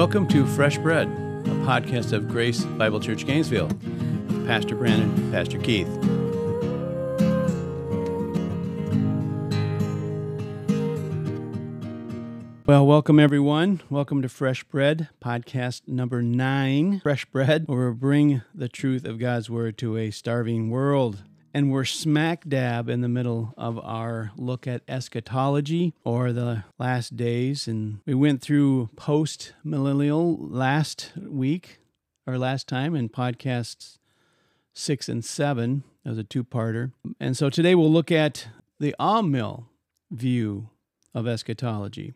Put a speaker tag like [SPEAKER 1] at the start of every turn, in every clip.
[SPEAKER 1] Welcome to Fresh Bread, a podcast of Grace Bible Church Gainesville. Pastor Brandon, Pastor Keith. Well, welcome everyone. Welcome to Fresh Bread, podcast number nine. Fresh Bread, where we bring the truth of God's Word to a starving world. And we're smack dab in the middle of our look at eschatology or the last days. And we went through post millennial last week or last time in podcasts six and seven as a two parter. And so today we'll look at the Amill view of eschatology.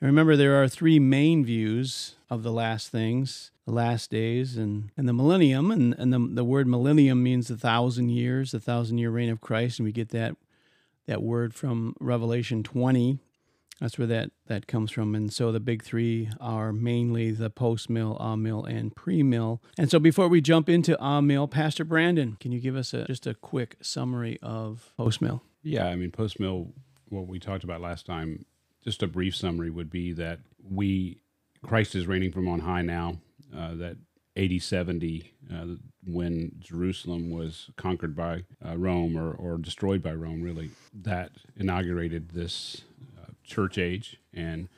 [SPEAKER 1] And remember, there are three main views of the last things last days and, and the millennium. And, and the, the word millennium means a thousand years, the thousand year reign of Christ. And we get that, that word from Revelation 20. That's where that, that comes from. And so the big three are mainly the post mill, ah amill, and pre mill. And so before we jump into ah amill, Pastor Brandon, can you give us a, just a quick summary of post mill?
[SPEAKER 2] Yeah, I mean, post mill, what we talked about last time, just a brief summary would be that we, Christ is reigning from on high now, uh, that AD 70, uh, when Jerusalem was conquered by uh, Rome or, or destroyed by Rome, really, that inaugurated this uh, church age, and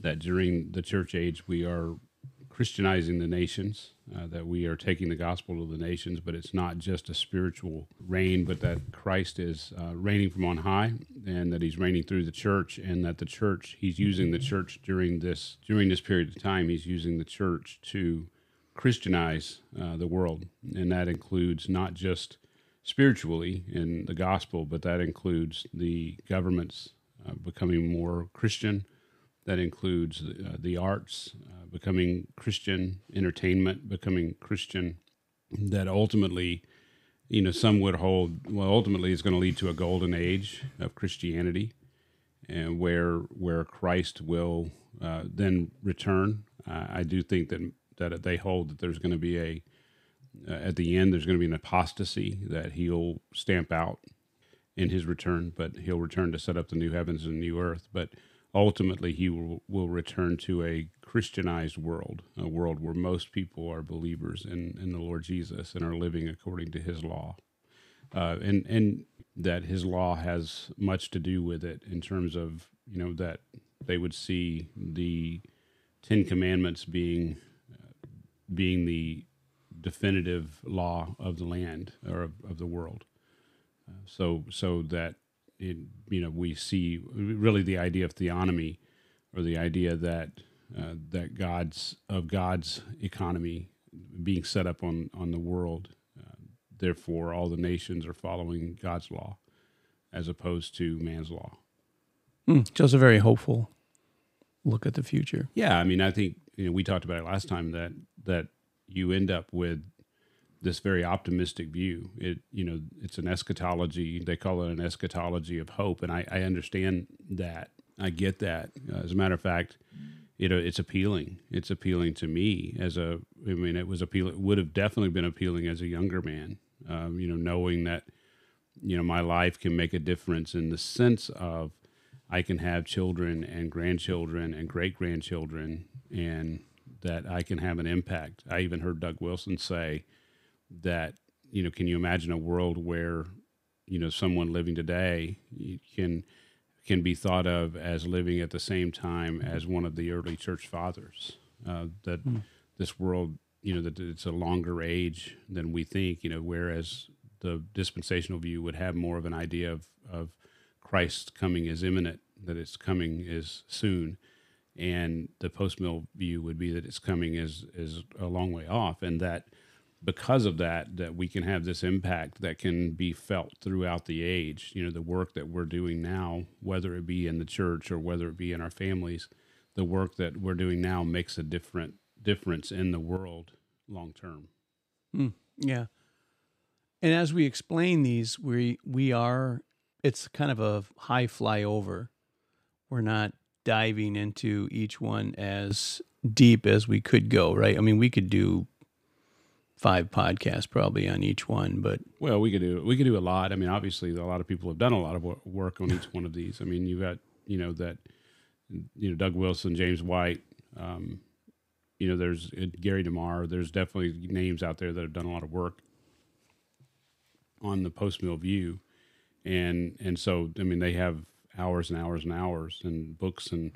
[SPEAKER 2] that during the church age, we are Christianizing the nations, uh, that we are taking the gospel to the nations, but it's not just a spiritual reign, but that Christ is uh, reigning from on high, and that He's reigning through the church, and that the church He's using the church during this during this period of time. He's using the church to Christianize uh, the world, and that includes not just spiritually in the gospel, but that includes the governments uh, becoming more Christian. That includes uh, the arts uh, becoming Christian, entertainment becoming Christian. That ultimately, you know, some would hold. Well, ultimately, it's going to lead to a golden age of Christianity, and where where Christ will uh, then return. I do think that that they hold that there's going to be a uh, at the end there's going to be an apostasy that he'll stamp out in his return, but he'll return to set up the new heavens and new earth. But ultimately, he will, will return to a Christianized world, a world where most people are believers in, in the Lord Jesus and are living according to his law. Uh, and, and that his law has much to do with it in terms of, you know, that they would see the Ten Commandments being being the definitive law of the land or of, of the world. Uh, so so that it, you know we see really the idea of theonomy or the idea that uh, that God's of God's economy being set up on on the world. Uh, therefore, all the nations are following God's law as opposed to man's law.
[SPEAKER 1] Mm, just a very hopeful look at the future.
[SPEAKER 2] Yeah, I mean, I think you know we talked about it last time that that you end up with this very optimistic view. It you know it's an eschatology. They call it an eschatology of hope, and I, I understand that. I get that. Uh, as a matter of fact, you know it's appealing. It's appealing to me as a. I mean, it was appealing. Would have definitely been appealing as a younger man. Um, you know, knowing that you know my life can make a difference in the sense of I can have children and grandchildren and great grandchildren and that I can have an impact. I even heard Doug Wilson say that, you know, can you imagine a world where, you know, someone living today can can be thought of as living at the same time as one of the early church fathers. Uh, that mm. this world, you know, that it's a longer age than we think. You know, whereas the dispensational view would have more of an idea of of Christ coming is imminent, that it's coming is soon and the post mill view would be that it's coming is is a long way off, and that because of that, that we can have this impact that can be felt throughout the age. You know, the work that we're doing now, whether it be in the church or whether it be in our families, the work that we're doing now makes a different difference in the world long term.
[SPEAKER 1] Mm, yeah. And as we explain these, we we are it's kind of a high flyover. We're not diving into each one as deep as we could go, right? I mean, we could do five podcasts probably on each one, but
[SPEAKER 2] well, we could do we could do a lot. I mean, obviously, a lot of people have done a lot of work on each one of these. I mean, you've got you know that you know Doug Wilson, James White, um, you know, there's uh, Gary DeMar. There's definitely names out there that have done a lot of work on the post mill view, and and so I mean they have hours and hours and hours and books and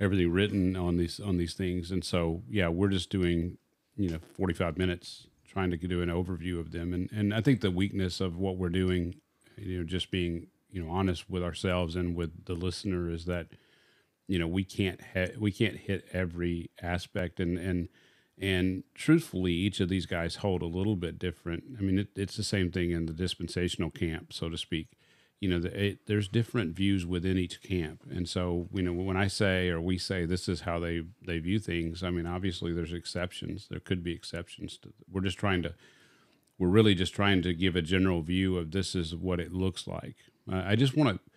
[SPEAKER 2] everything written on these on these things, and so yeah, we're just doing you know 45 minutes trying to do an overview of them, and and I think the weakness of what we're doing, you know, just being you know honest with ourselves and with the listener is that you know we can't ha- we can't hit every aspect. And and and truthfully each of these guys hold a little bit different. I mean it, it's the same thing in the dispensational camp so to speak you know the, it, there's different views within each camp. And so you know when i say or we say this is how they they view things i mean obviously there's exceptions. There could be exceptions to, we're just trying to we're really just trying to give a general view of this is what it looks like. Uh, i just want to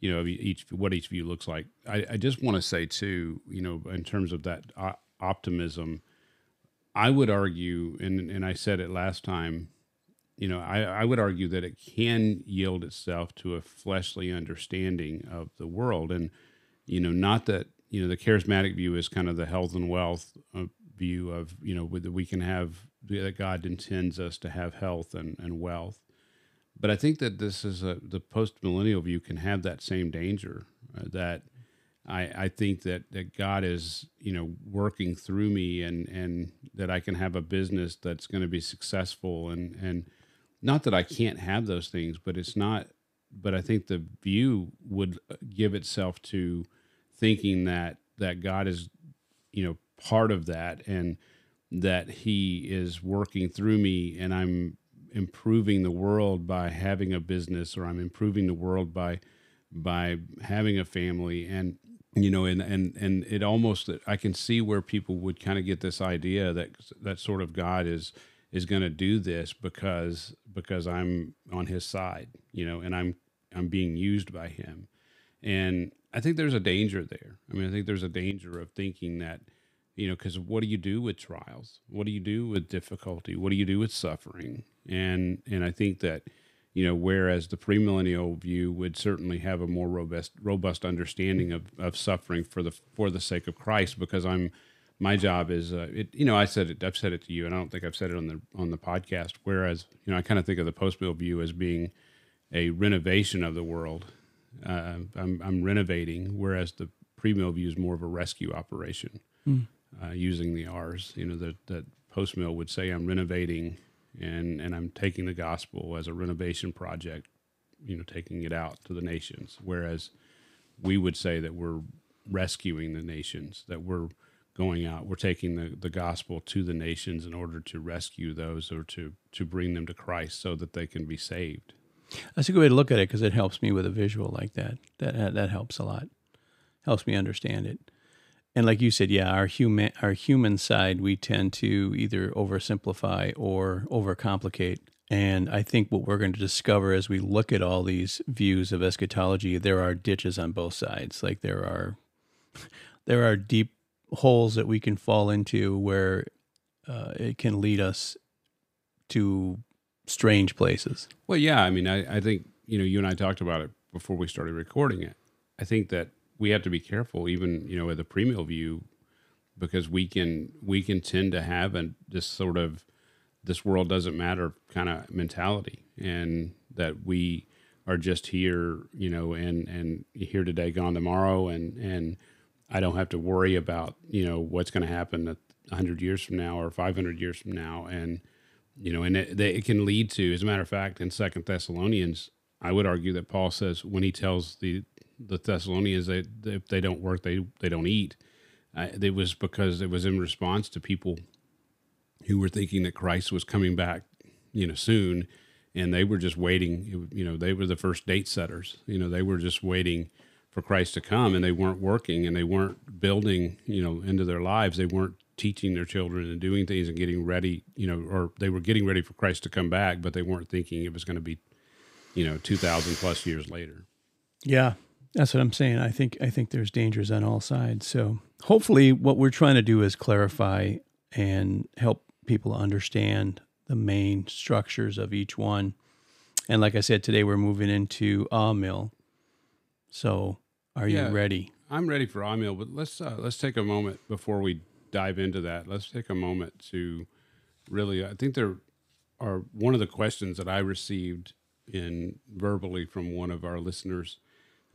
[SPEAKER 2] you know each what each view looks like. I, I just want to say too, you know, in terms of that optimism, I would argue, and and I said it last time, you know, I, I would argue that it can yield itself to a fleshly understanding of the world, and you know, not that you know the charismatic view is kind of the health and wealth uh, view of you know that we can have that God intends us to have health and, and wealth. But I think that this is a, the post millennial view can have that same danger uh, that I, I think that, that God is, you know, working through me and, and that I can have a business that's going to be successful and, and not that I can't have those things, but it's not, but I think the view would uh, give itself to thinking that, that God is, you know, part of that and that he is working through me and I'm improving the world by having a business or I'm improving the world by by having a family and you know and and and it almost I can see where people would kind of get this idea that that sort of God is is going to do this because because I'm on his side you know and I'm I'm being used by him. And I think there's a danger there. I mean I think there's a danger of thinking that you know because what do you do with trials? What do you do with difficulty? What do you do with suffering? And and I think that you know whereas the premillennial view would certainly have a more robust robust understanding of, of suffering for the for the sake of Christ because I'm my job is uh, it you know I said it I've said it to you and I don't think I've said it on the on the podcast whereas you know I kind of think of the post mill view as being a renovation of the world uh, I'm, I'm renovating whereas the pre-mill view is more of a rescue operation mm. uh, using the R's you know that that post mill would say I'm renovating and and I'm taking the gospel as a renovation project, you know, taking it out to the nations. Whereas we would say that we're rescuing the nations, that we're going out, we're taking the, the gospel to the nations in order to rescue those or to to bring them to Christ so that they can be saved.
[SPEAKER 1] That's a good way to look at it because it helps me with a visual like that. That that helps a lot. Helps me understand it and like you said, yeah, our human our human side we tend to either oversimplify or overcomplicate. And I think what we're going to discover as we look at all these views of eschatology, there are ditches on both sides. Like there are there are deep holes that we can fall into where uh, it can lead us to strange places.
[SPEAKER 2] Well, yeah, I mean, I, I think you know you and I talked about it before we started recording it. I think that we have to be careful, even you know, with a premill view, because we can we can tend to have a this sort of this world doesn't matter kind of mentality, and that we are just here, you know, and and here today, gone tomorrow, and and I don't have to worry about you know what's going to happen hundred years from now or five hundred years from now, and you know, and it, it can lead to, as a matter of fact, in Second Thessalonians, I would argue that Paul says when he tells the the Thessalonians that if they don't work, they they don't eat. Uh, it was because it was in response to people who were thinking that Christ was coming back, you know, soon, and they were just waiting. You know, they were the first date setters. You know, they were just waiting for Christ to come, and they weren't working, and they weren't building, you know, into their lives. They weren't teaching their children and doing things and getting ready, you know, or they were getting ready for Christ to come back, but they weren't thinking it was going to be, you know, two thousand plus years later.
[SPEAKER 1] Yeah, that's what I'm saying. I think I think there's dangers on all sides. So hopefully, what we're trying to do is clarify and help people understand the main structures of each one. And like I said, today we're moving into amil. So, are yeah, you ready?
[SPEAKER 2] I'm ready for amil, but let's uh, let's take a moment before we dive into that, let's take a moment to really. I think there are one of the questions that I received in verbally from one of our listeners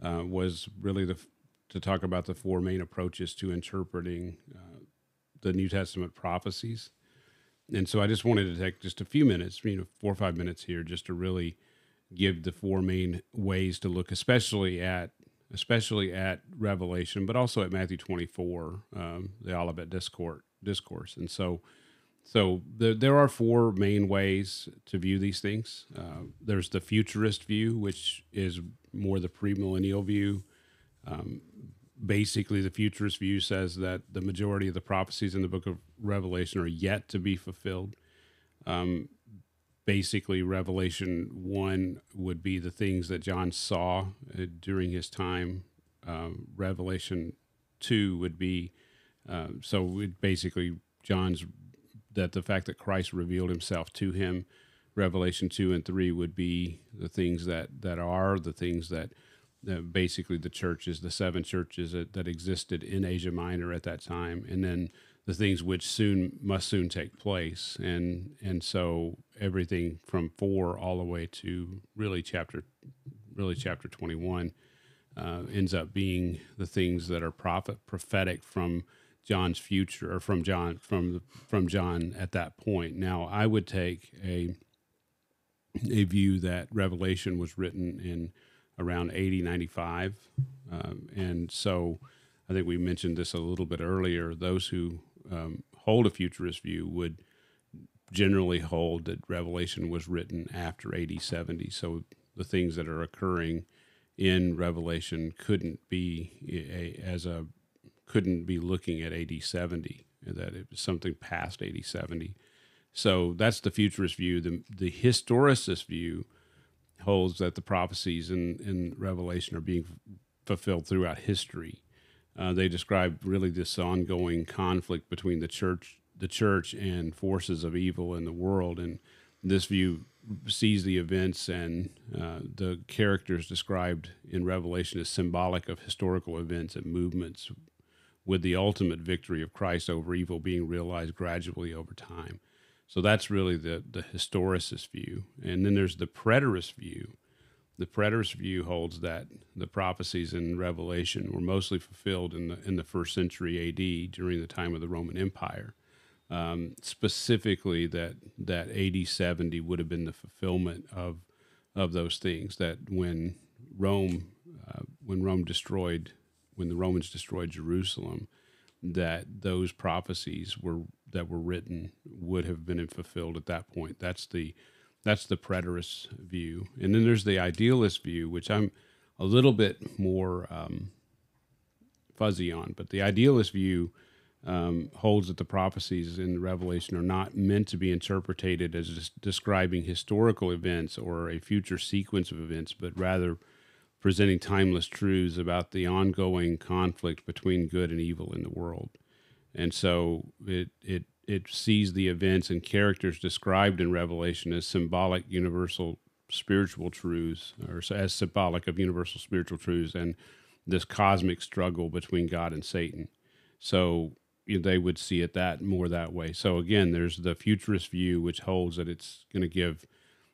[SPEAKER 2] uh, was really the to talk about the four main approaches to interpreting uh, the New Testament prophecies. And so I just wanted to take just a few minutes, you know, four or five minutes here, just to really give the four main ways to look, especially at especially at Revelation, but also at Matthew 24, um, the Olivet discourse, discourse. And so, so the, there are four main ways to view these things. Uh, there's the futurist view, which is more the premillennial view. Um, basically, the futurist view says that the majority of the prophecies in the book of Revelation are yet to be fulfilled. Um, basically revelation 1 would be the things that john saw uh, during his time. Um, revelation 2 would be uh, so it basically john's that the fact that christ revealed himself to him. Revelation 2 and 3 would be the things that that are the things that basically the churches the seven churches that, that existed in asia minor at that time. And then the things which soon must soon take place. And and so everything from four all the way to really chapter really chapter 21 uh, ends up being the things that are prophet prophetic from John's future or from John from from John at that point. Now I would take a a view that Revelation was written in around AD 95 um, and so I think we mentioned this a little bit earlier those who um, hold a futurist view would generally hold that Revelation was written after AD 70. So the things that are occurring in Revelation couldn't be a, as a couldn't be looking at AD 70. That it was something past AD 70. So that's the futurist view. The the historicist view holds that the prophecies in, in Revelation are being fulfilled throughout history. Uh, they describe really this ongoing conflict between the church, the church, and forces of evil in the world. And this view sees the events and uh, the characters described in Revelation as symbolic of historical events and movements, with the ultimate victory of Christ over evil being realized gradually over time. So that's really the the historicist view, and then there's the preterist view, the preterist view holds that the prophecies in Revelation were mostly fulfilled in the in the first century AD during the time of the Roman Empire. Um, specifically, that that AD 70 would have been the fulfillment of of those things. That when Rome uh, when Rome destroyed when the Romans destroyed Jerusalem, that those prophecies were that were written would have been fulfilled at that point. That's the that's the preterist view. And then there's the idealist view, which I'm a little bit more um, fuzzy on. But the idealist view um, holds that the prophecies in Revelation are not meant to be interpreted as describing historical events or a future sequence of events, but rather presenting timeless truths about the ongoing conflict between good and evil in the world. And so it, it it sees the events and characters described in Revelation as symbolic universal spiritual truths, or as symbolic of universal spiritual truths, and this cosmic struggle between God and Satan. So you know, they would see it that more that way. So again, there's the futurist view, which holds that it's going to give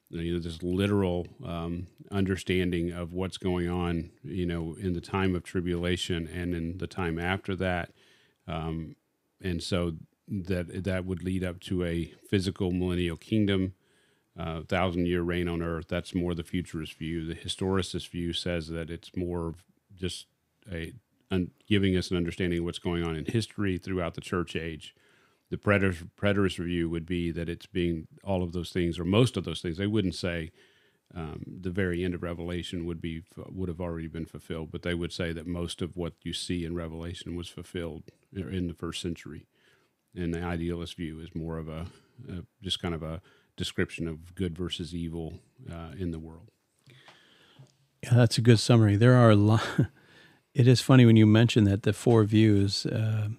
[SPEAKER 2] you know this literal um, understanding of what's going on, you know, in the time of tribulation and in the time after that. Um, and so that that would lead up to a physical millennial kingdom, uh, thousand year reign on earth. That's more the futurist view. The historicist view says that it's more just a un, giving us an understanding of what's going on in history throughout the church age. The preterist, preterist view would be that it's being all of those things or most of those things. They wouldn't say um, the very end of Revelation would be would have already been fulfilled, but they would say that most of what you see in Revelation was fulfilled in the first century and the idealist view is more of a, a just kind of a description of good versus evil uh, in the world.
[SPEAKER 1] Yeah, that's a good summary. There are a lot. It is funny when you mention that the four views. Uh,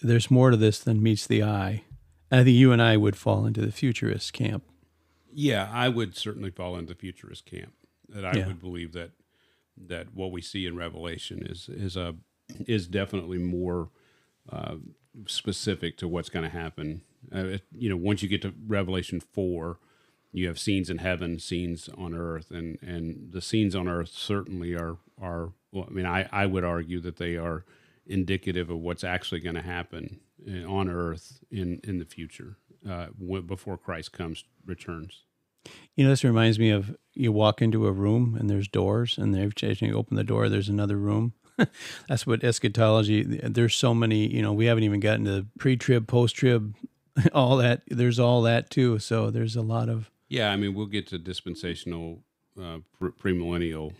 [SPEAKER 1] there's more to this than meets the eye. I think you and I would fall into the futurist camp.
[SPEAKER 2] Yeah, I would certainly fall into the futurist camp. That I yeah. would believe that that what we see in Revelation is is a is definitely more uh, specific to what's going to happen. Uh, it, you know, once you get to Revelation four, you have scenes in heaven, scenes on earth, and and the scenes on earth certainly are are. Well, I mean, I I would argue that they are indicative of what's actually going to happen uh, on earth in in the future uh, before Christ comes returns.
[SPEAKER 1] You know, this reminds me of you walk into a room and there's doors, and they've changed. You open the door, there's another room. That's what eschatology. There's so many. You know, we haven't even gotten to pre-trib, post-trib, all that. There's all that too. So there's a lot of.
[SPEAKER 2] Yeah, I mean, we'll get to dispensational, uh, premillennial,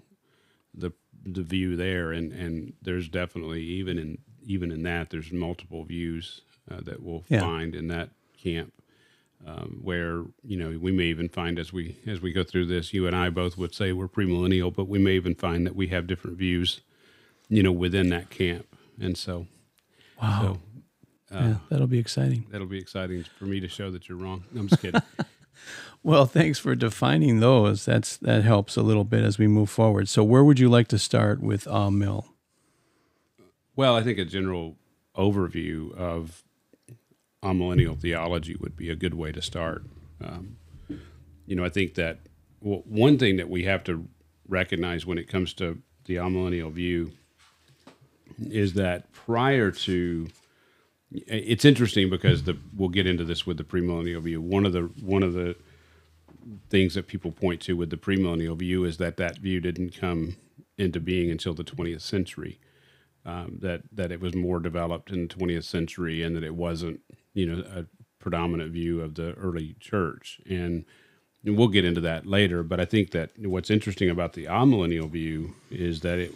[SPEAKER 2] the the view there, and and there's definitely even in even in that there's multiple views uh, that we'll yeah. find in that camp um, where you know we may even find as we as we go through this, you and I both would say we're premillennial, but we may even find that we have different views, you know, within that camp, and so,
[SPEAKER 1] wow, so, uh, yeah, that'll be exciting.
[SPEAKER 2] That'll be exciting for me to show that you're wrong. I'm just kidding.
[SPEAKER 1] well, thanks for defining those. That's that helps a little bit as we move forward. So, where would you like to start with uh, Mill?
[SPEAKER 2] Well, I think a general overview of amillennial theology would be a good way to start. Um, you know, I think that well, one thing that we have to recognize when it comes to the amillennial view is that prior to it's interesting because the we'll get into this with the premillennial view. One of the one of the things that people point to with the premillennial view is that that view didn't come into being until the 20th century. Um, that that it was more developed in the 20th century, and that it wasn't you know a predominant view of the early church and, and we'll get into that later but i think that what's interesting about the amillennial view is that it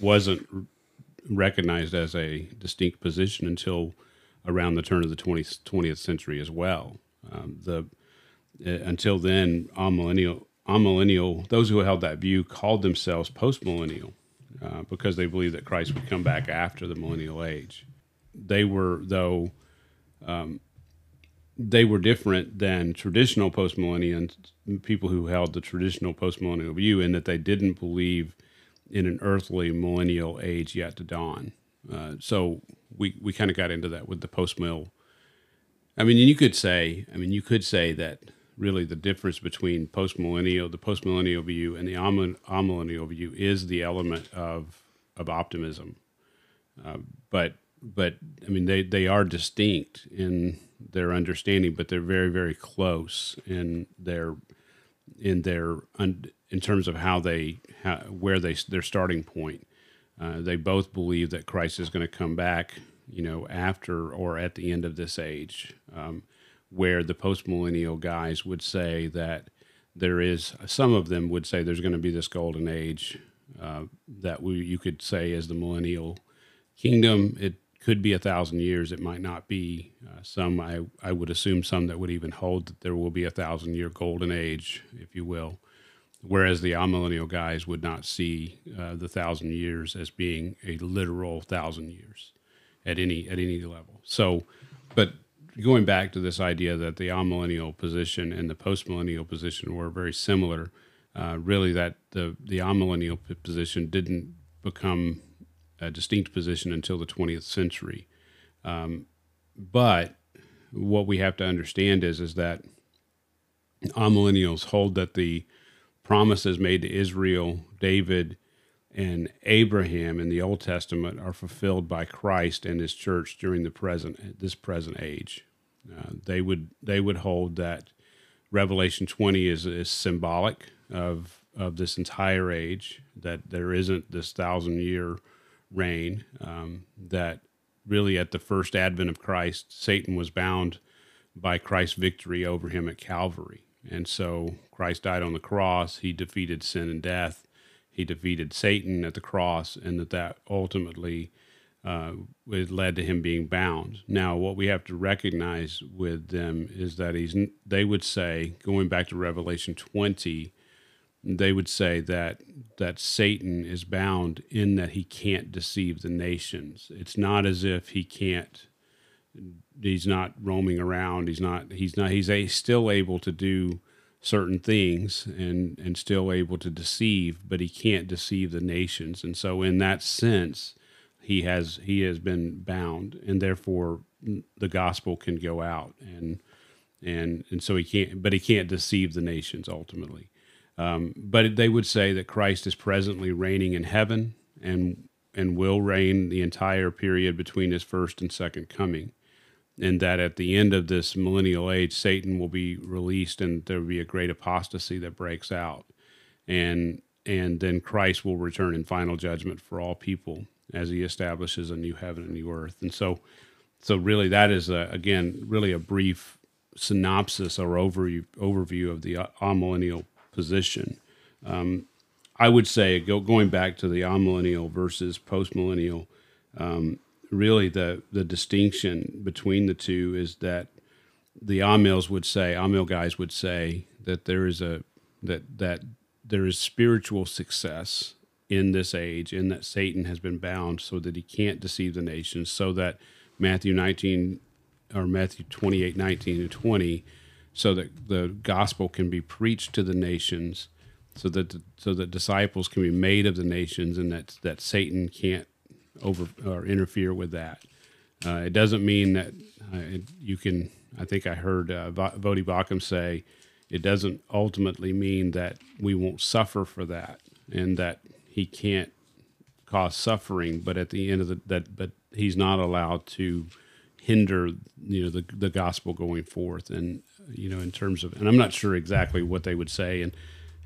[SPEAKER 2] wasn't recognized as a distinct position until around the turn of the 20th, 20th century as well um, the uh, until then amillennial amillennial those who held that view called themselves postmillennial uh, because they believed that christ would come back after the millennial age they were though um, they were different than traditional postmillennials, people who held the traditional postmillennial view, in that they didn't believe in an earthly millennial age yet to dawn. Uh, so we we kind of got into that with the post mill. I mean, you could say, I mean, you could say that really the difference between post millennial, the post millennial view, and the amillennial view is the element of of optimism. Uh, but but I mean they they are distinct in their understanding, but they're very very close in their in their in terms of how they how, where they their starting point. Uh, they both believe that Christ is going to come back, you know, after or at the end of this age. Um, where the postmillennial guys would say that there is some of them would say there's going to be this golden age uh, that we you could say as the millennial kingdom. It could be a thousand years. It might not be. Uh, some, I, I would assume, some that would even hold that there will be a thousand year golden age, if you will. Whereas the amillennial guys would not see uh, the thousand years as being a literal thousand years at any at any level. So, but going back to this idea that the amillennial position and the postmillennial position were very similar, uh, really that the the amillennial position didn't become a distinct position until the 20th century. Um, but what we have to understand is is that amillennials hold that the promises made to Israel, David, and Abraham in the Old Testament are fulfilled by Christ and His church during the present this present age. Uh, they would they would hold that Revelation 20 is, is symbolic of of this entire age. That there isn't this thousand year reign. Um, that really, at the first advent of Christ, Satan was bound by Christ's victory over him at Calvary. And so Christ died on the cross. He defeated sin and death. He defeated Satan at the cross, and that that ultimately uh, it led to him being bound. Now, what we have to recognize with them is that he's. They would say, going back to Revelation twenty, they would say that that Satan is bound in that he can't deceive the nations. It's not as if he can't he's not roaming around. He's not he's not he's a, still able to do certain things and and still able to deceive, but he can't deceive the nations. And so in that sense, he has he has been bound, and therefore the gospel can go out and and and so he can't, but he can't deceive the nations ultimately. Um, but they would say that Christ is presently reigning in heaven and and will reign the entire period between his first and second coming, and that at the end of this millennial age, Satan will be released and there will be a great apostasy that breaks out, and and then Christ will return in final judgment for all people as he establishes a new heaven and new earth. And so, so really, that is a, again really a brief synopsis or overview overview of the amillennial position. Um, I would say go, going back to the amillennial versus postmillennial, um, really the the distinction between the two is that the amils would say amil guys would say that there is a that that there is spiritual success in this age, in that Satan has been bound so that he can't deceive the nations, so that Matthew 19 or Matthew 28, 19 and 20, so that the gospel can be preached to the nations, so that so that disciples can be made of the nations, and that that Satan can't over or interfere with that. Uh, it doesn't mean that uh, it, you can. I think I heard uh, Voddie Baucham say it doesn't ultimately mean that we won't suffer for that, and that he can't cause suffering, but at the end of the that but he's not allowed to hinder you know the the gospel going forth and you know in terms of and I'm not sure exactly what they would say and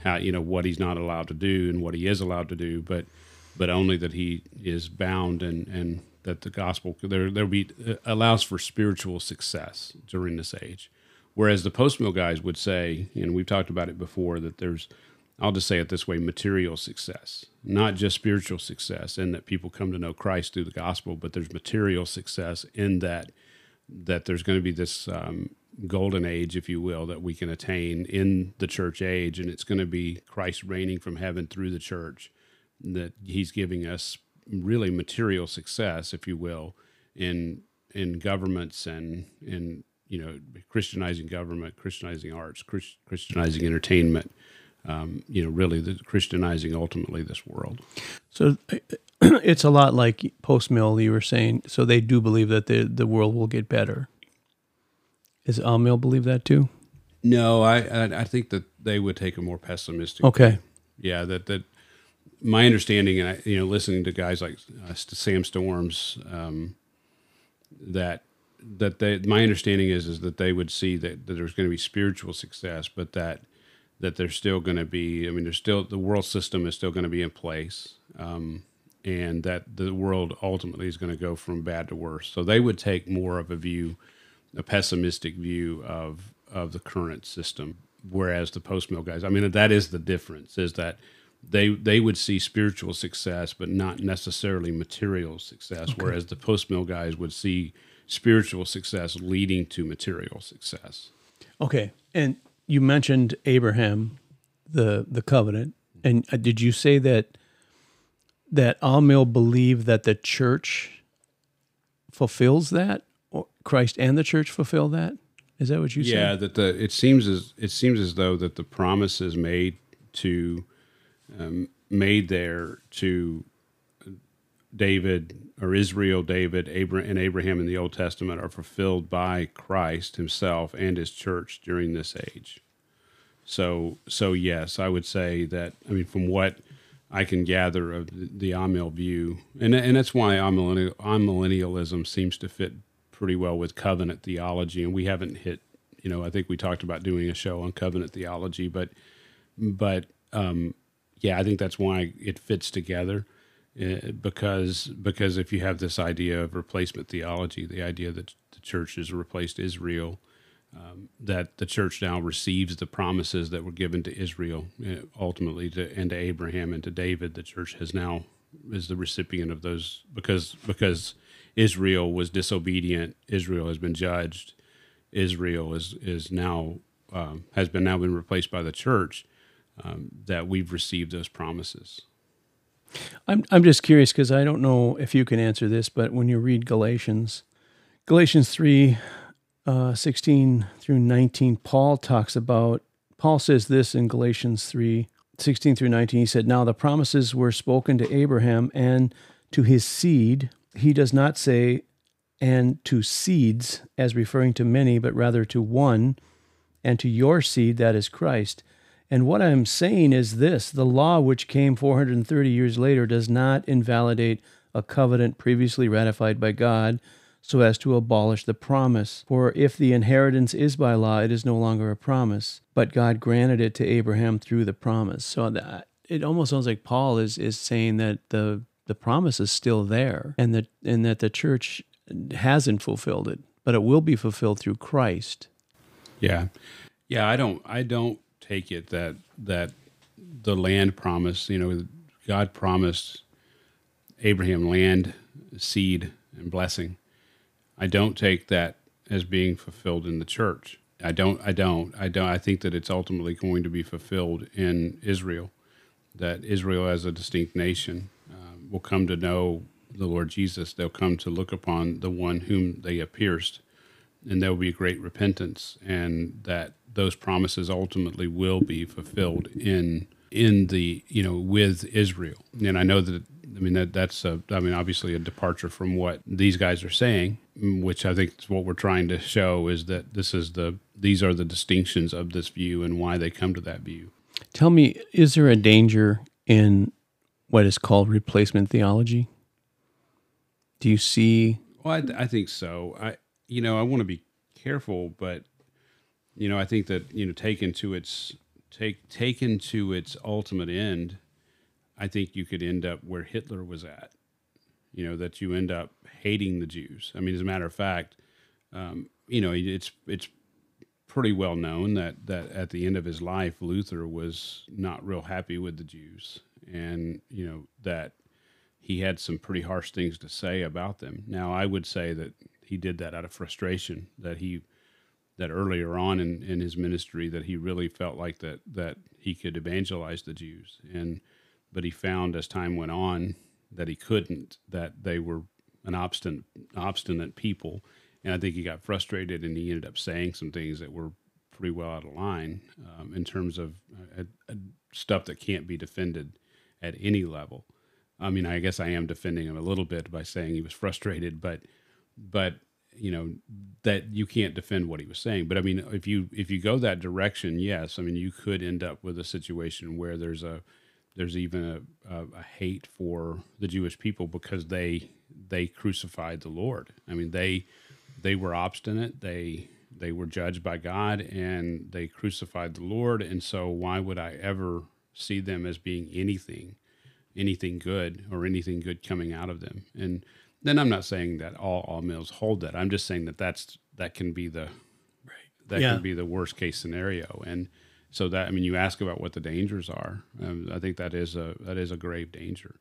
[SPEAKER 2] how you know what he's not allowed to do and what he is allowed to do but but only that he is bound and and that the gospel there there be uh, allows for spiritual success during this age whereas the post mill guys would say and we've talked about it before that there's I'll just say it this way material success, not just spiritual success, and that people come to know Christ through the gospel, but there's material success in that, that there's going to be this um, golden age, if you will, that we can attain in the church age. And it's going to be Christ reigning from heaven through the church, that he's giving us really material success, if you will, in in governments and in you know Christianizing government, Christianizing arts, Christianizing entertainment, um, you know, really the Christianizing ultimately this world.
[SPEAKER 1] So it's a lot like post mill you were saying. So they do believe that the the world will get better. Does Amil believe that too?
[SPEAKER 2] No, I, I, I think that they would take a more pessimistic.
[SPEAKER 1] Okay. View.
[SPEAKER 2] Yeah, that that my understanding, and I, you know, listening to guys like uh, Sam Storms, um, that that they, my understanding is is that they would see that, that there's going to be spiritual success, but that that there's still going to be. I mean, there's still the world system is still going to be in place, um, and that the world ultimately is going to go from bad to worse. So they would take more of a view, a pessimistic view of of the current system, whereas the post mill guys. I mean, that is the difference. Is that they they would see spiritual success, but not necessarily material success. Okay. Whereas the post mill guys would see spiritual success leading to material success.
[SPEAKER 1] Okay, and you mentioned Abraham, the the covenant, and uh, did you say that that Amil believe that the church fulfills that, or Christ and the church fulfill that? Is that what you
[SPEAKER 2] said? Yeah, that the it seems as it seems as though that the promises made to um, made there to David or Israel, David, Abraham, and Abraham in the Old Testament are fulfilled by Christ Himself and His church during this age. So, so yes, I would say that. I mean, from what I can gather of the, the Amil view, and and that's why amillennialism seems to fit pretty well with covenant theology. And we haven't hit, you know, I think we talked about doing a show on covenant theology, but but um, yeah, I think that's why it fits together uh, because because if you have this idea of replacement theology, the idea that the church has replaced Israel, um, that the church now receives the promises that were given to Israel, uh, ultimately to and to Abraham and to David. The church has now is the recipient of those because because Israel was disobedient. Israel has been judged. Israel is is now um, has been now been replaced by the church. Um, that we've received those promises.
[SPEAKER 1] I'm I'm just curious because I don't know if you can answer this, but when you read Galatians, Galatians three, uh, sixteen through nineteen, Paul talks about. Paul says this in Galatians three, 16 through 19. He said, Now the promises were spoken to Abraham and to his seed, he does not say, and to seeds, as referring to many, but rather to one, and to your seed, that is Christ. And what I'm saying is this the law, which came 430 years later, does not invalidate a covenant previously ratified by God so as to abolish the promise. For if the inheritance is by law, it is no longer a promise, but God granted it to Abraham through the promise. So that it almost sounds like Paul is, is saying that the the promise is still there and that and that the church hasn't fulfilled it, but it will be fulfilled through Christ.
[SPEAKER 2] Yeah. Yeah, I don't I don't take it that that the land promise, you know, God promised Abraham land, seed, and blessing. I don't take that as being fulfilled in the church. I don't. I don't. I don't. I think that it's ultimately going to be fulfilled in Israel. That Israel, as a distinct nation, uh, will come to know the Lord Jesus. They'll come to look upon the one whom they have pierced, and there will be great repentance, and that those promises ultimately will be fulfilled in in the you know with Israel. And I know that I mean that that's a, I mean obviously a departure from what these guys are saying, which I think is what we're trying to show is that this is the these are the distinctions of this view and why they come to that view.
[SPEAKER 1] Tell me, is there a danger in what is called replacement theology? Do you see?
[SPEAKER 2] Well, I, I think so. I you know I want to be careful, but you know I think that you know taken to its take taken to its ultimate end, I think you could end up where Hitler was at. You know that you end up hating the Jews. I mean, as a matter of fact, um, you know it's it's pretty well known that that at the end of his life, Luther was not real happy with the Jews, and you know that he had some pretty harsh things to say about them. Now, I would say that he did that out of frustration. That he that earlier on in, in his ministry that he really felt like that that he could evangelize the Jews and but he found as time went on that he couldn't that they were an obstinate obstinate people and I think he got frustrated and he ended up saying some things that were pretty well out of line um, in terms of uh, uh, stuff that can't be defended at any level. I mean, I guess I am defending him a little bit by saying he was frustrated, but but you know that you can't defend what he was saying. But i mean if you if you go that direction yes i mean you could end up with a situation where there's a there's even a, a, a hate for the jewish people because they they crucified the lord. I mean they they were obstinate. They they were judged by god and they crucified the lord. And so why would i ever see them as being anything anything good or anything good coming out of them? And then I'm not saying that all all mills hold that. I'm just saying that that's that can be the right. that yeah. can be the worst case scenario. And so that I mean, you ask about what the dangers are. Um, I think that is a that is a grave danger.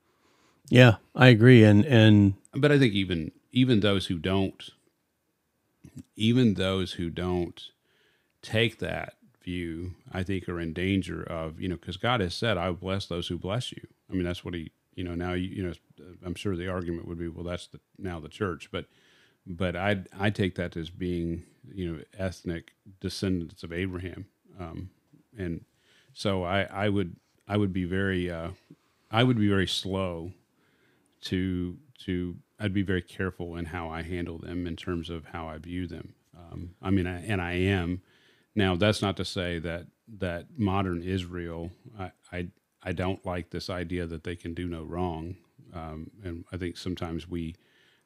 [SPEAKER 1] Yeah, I agree. And and
[SPEAKER 2] but I think even even those who don't, even those who don't take that view, I think are in danger of you know because God has said, "I will bless those who bless you." I mean, that's what he you know now you, you know I'm sure the argument would be well that's the, now the church but but I I take that as being you know ethnic descendants of Abraham um, and so I I would I would be very uh, I would be very slow to to I'd be very careful in how I handle them in terms of how I view them. Um, I mean, I, and I am now. That's not to say that that modern Israel. I, I I don't like this idea that they can do no wrong. Um, and I think sometimes we,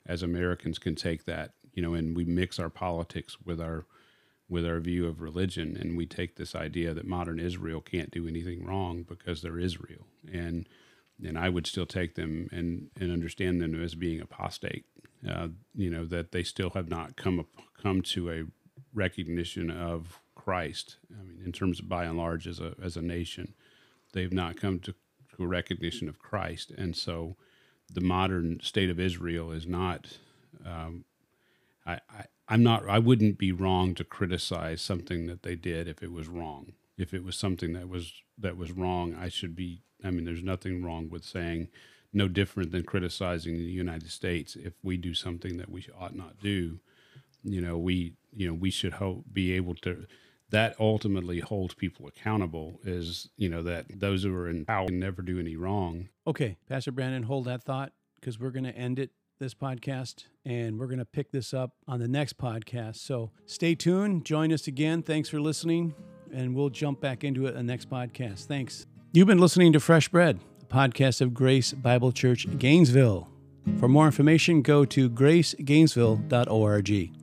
[SPEAKER 2] as Americans, can take that, you know, and we mix our politics with our with our view of religion, and we take this idea that modern Israel can't do anything wrong because they're Israel, and and I would still take them and and understand them as being apostate. Uh, you know that they still have not come up, come to a recognition of Christ. I mean, in terms of by and large as a as a nation they've not come to, to a recognition of Christ, and so the modern state of Israel is not. Um, I, I I'm not. I wouldn't be wrong to criticize something that they did if it was wrong. If it was something that was that was wrong, I should be. I mean, there's nothing wrong with saying no different than criticizing the United States if we do something that we ought not do. You know, we you know we should hope be able to that ultimately holds people accountable is you know that those who are in power can never do any wrong
[SPEAKER 1] okay pastor brandon hold that thought because we're going to end it this podcast and we're going to pick this up on the next podcast. So stay tuned. Join us again. Thanks for listening. And we'll jump back into it in the next podcast. Thanks. You've been listening to Fresh Bread, a podcast of Grace Bible Church Gainesville. For more information, go to gracegainesville.org.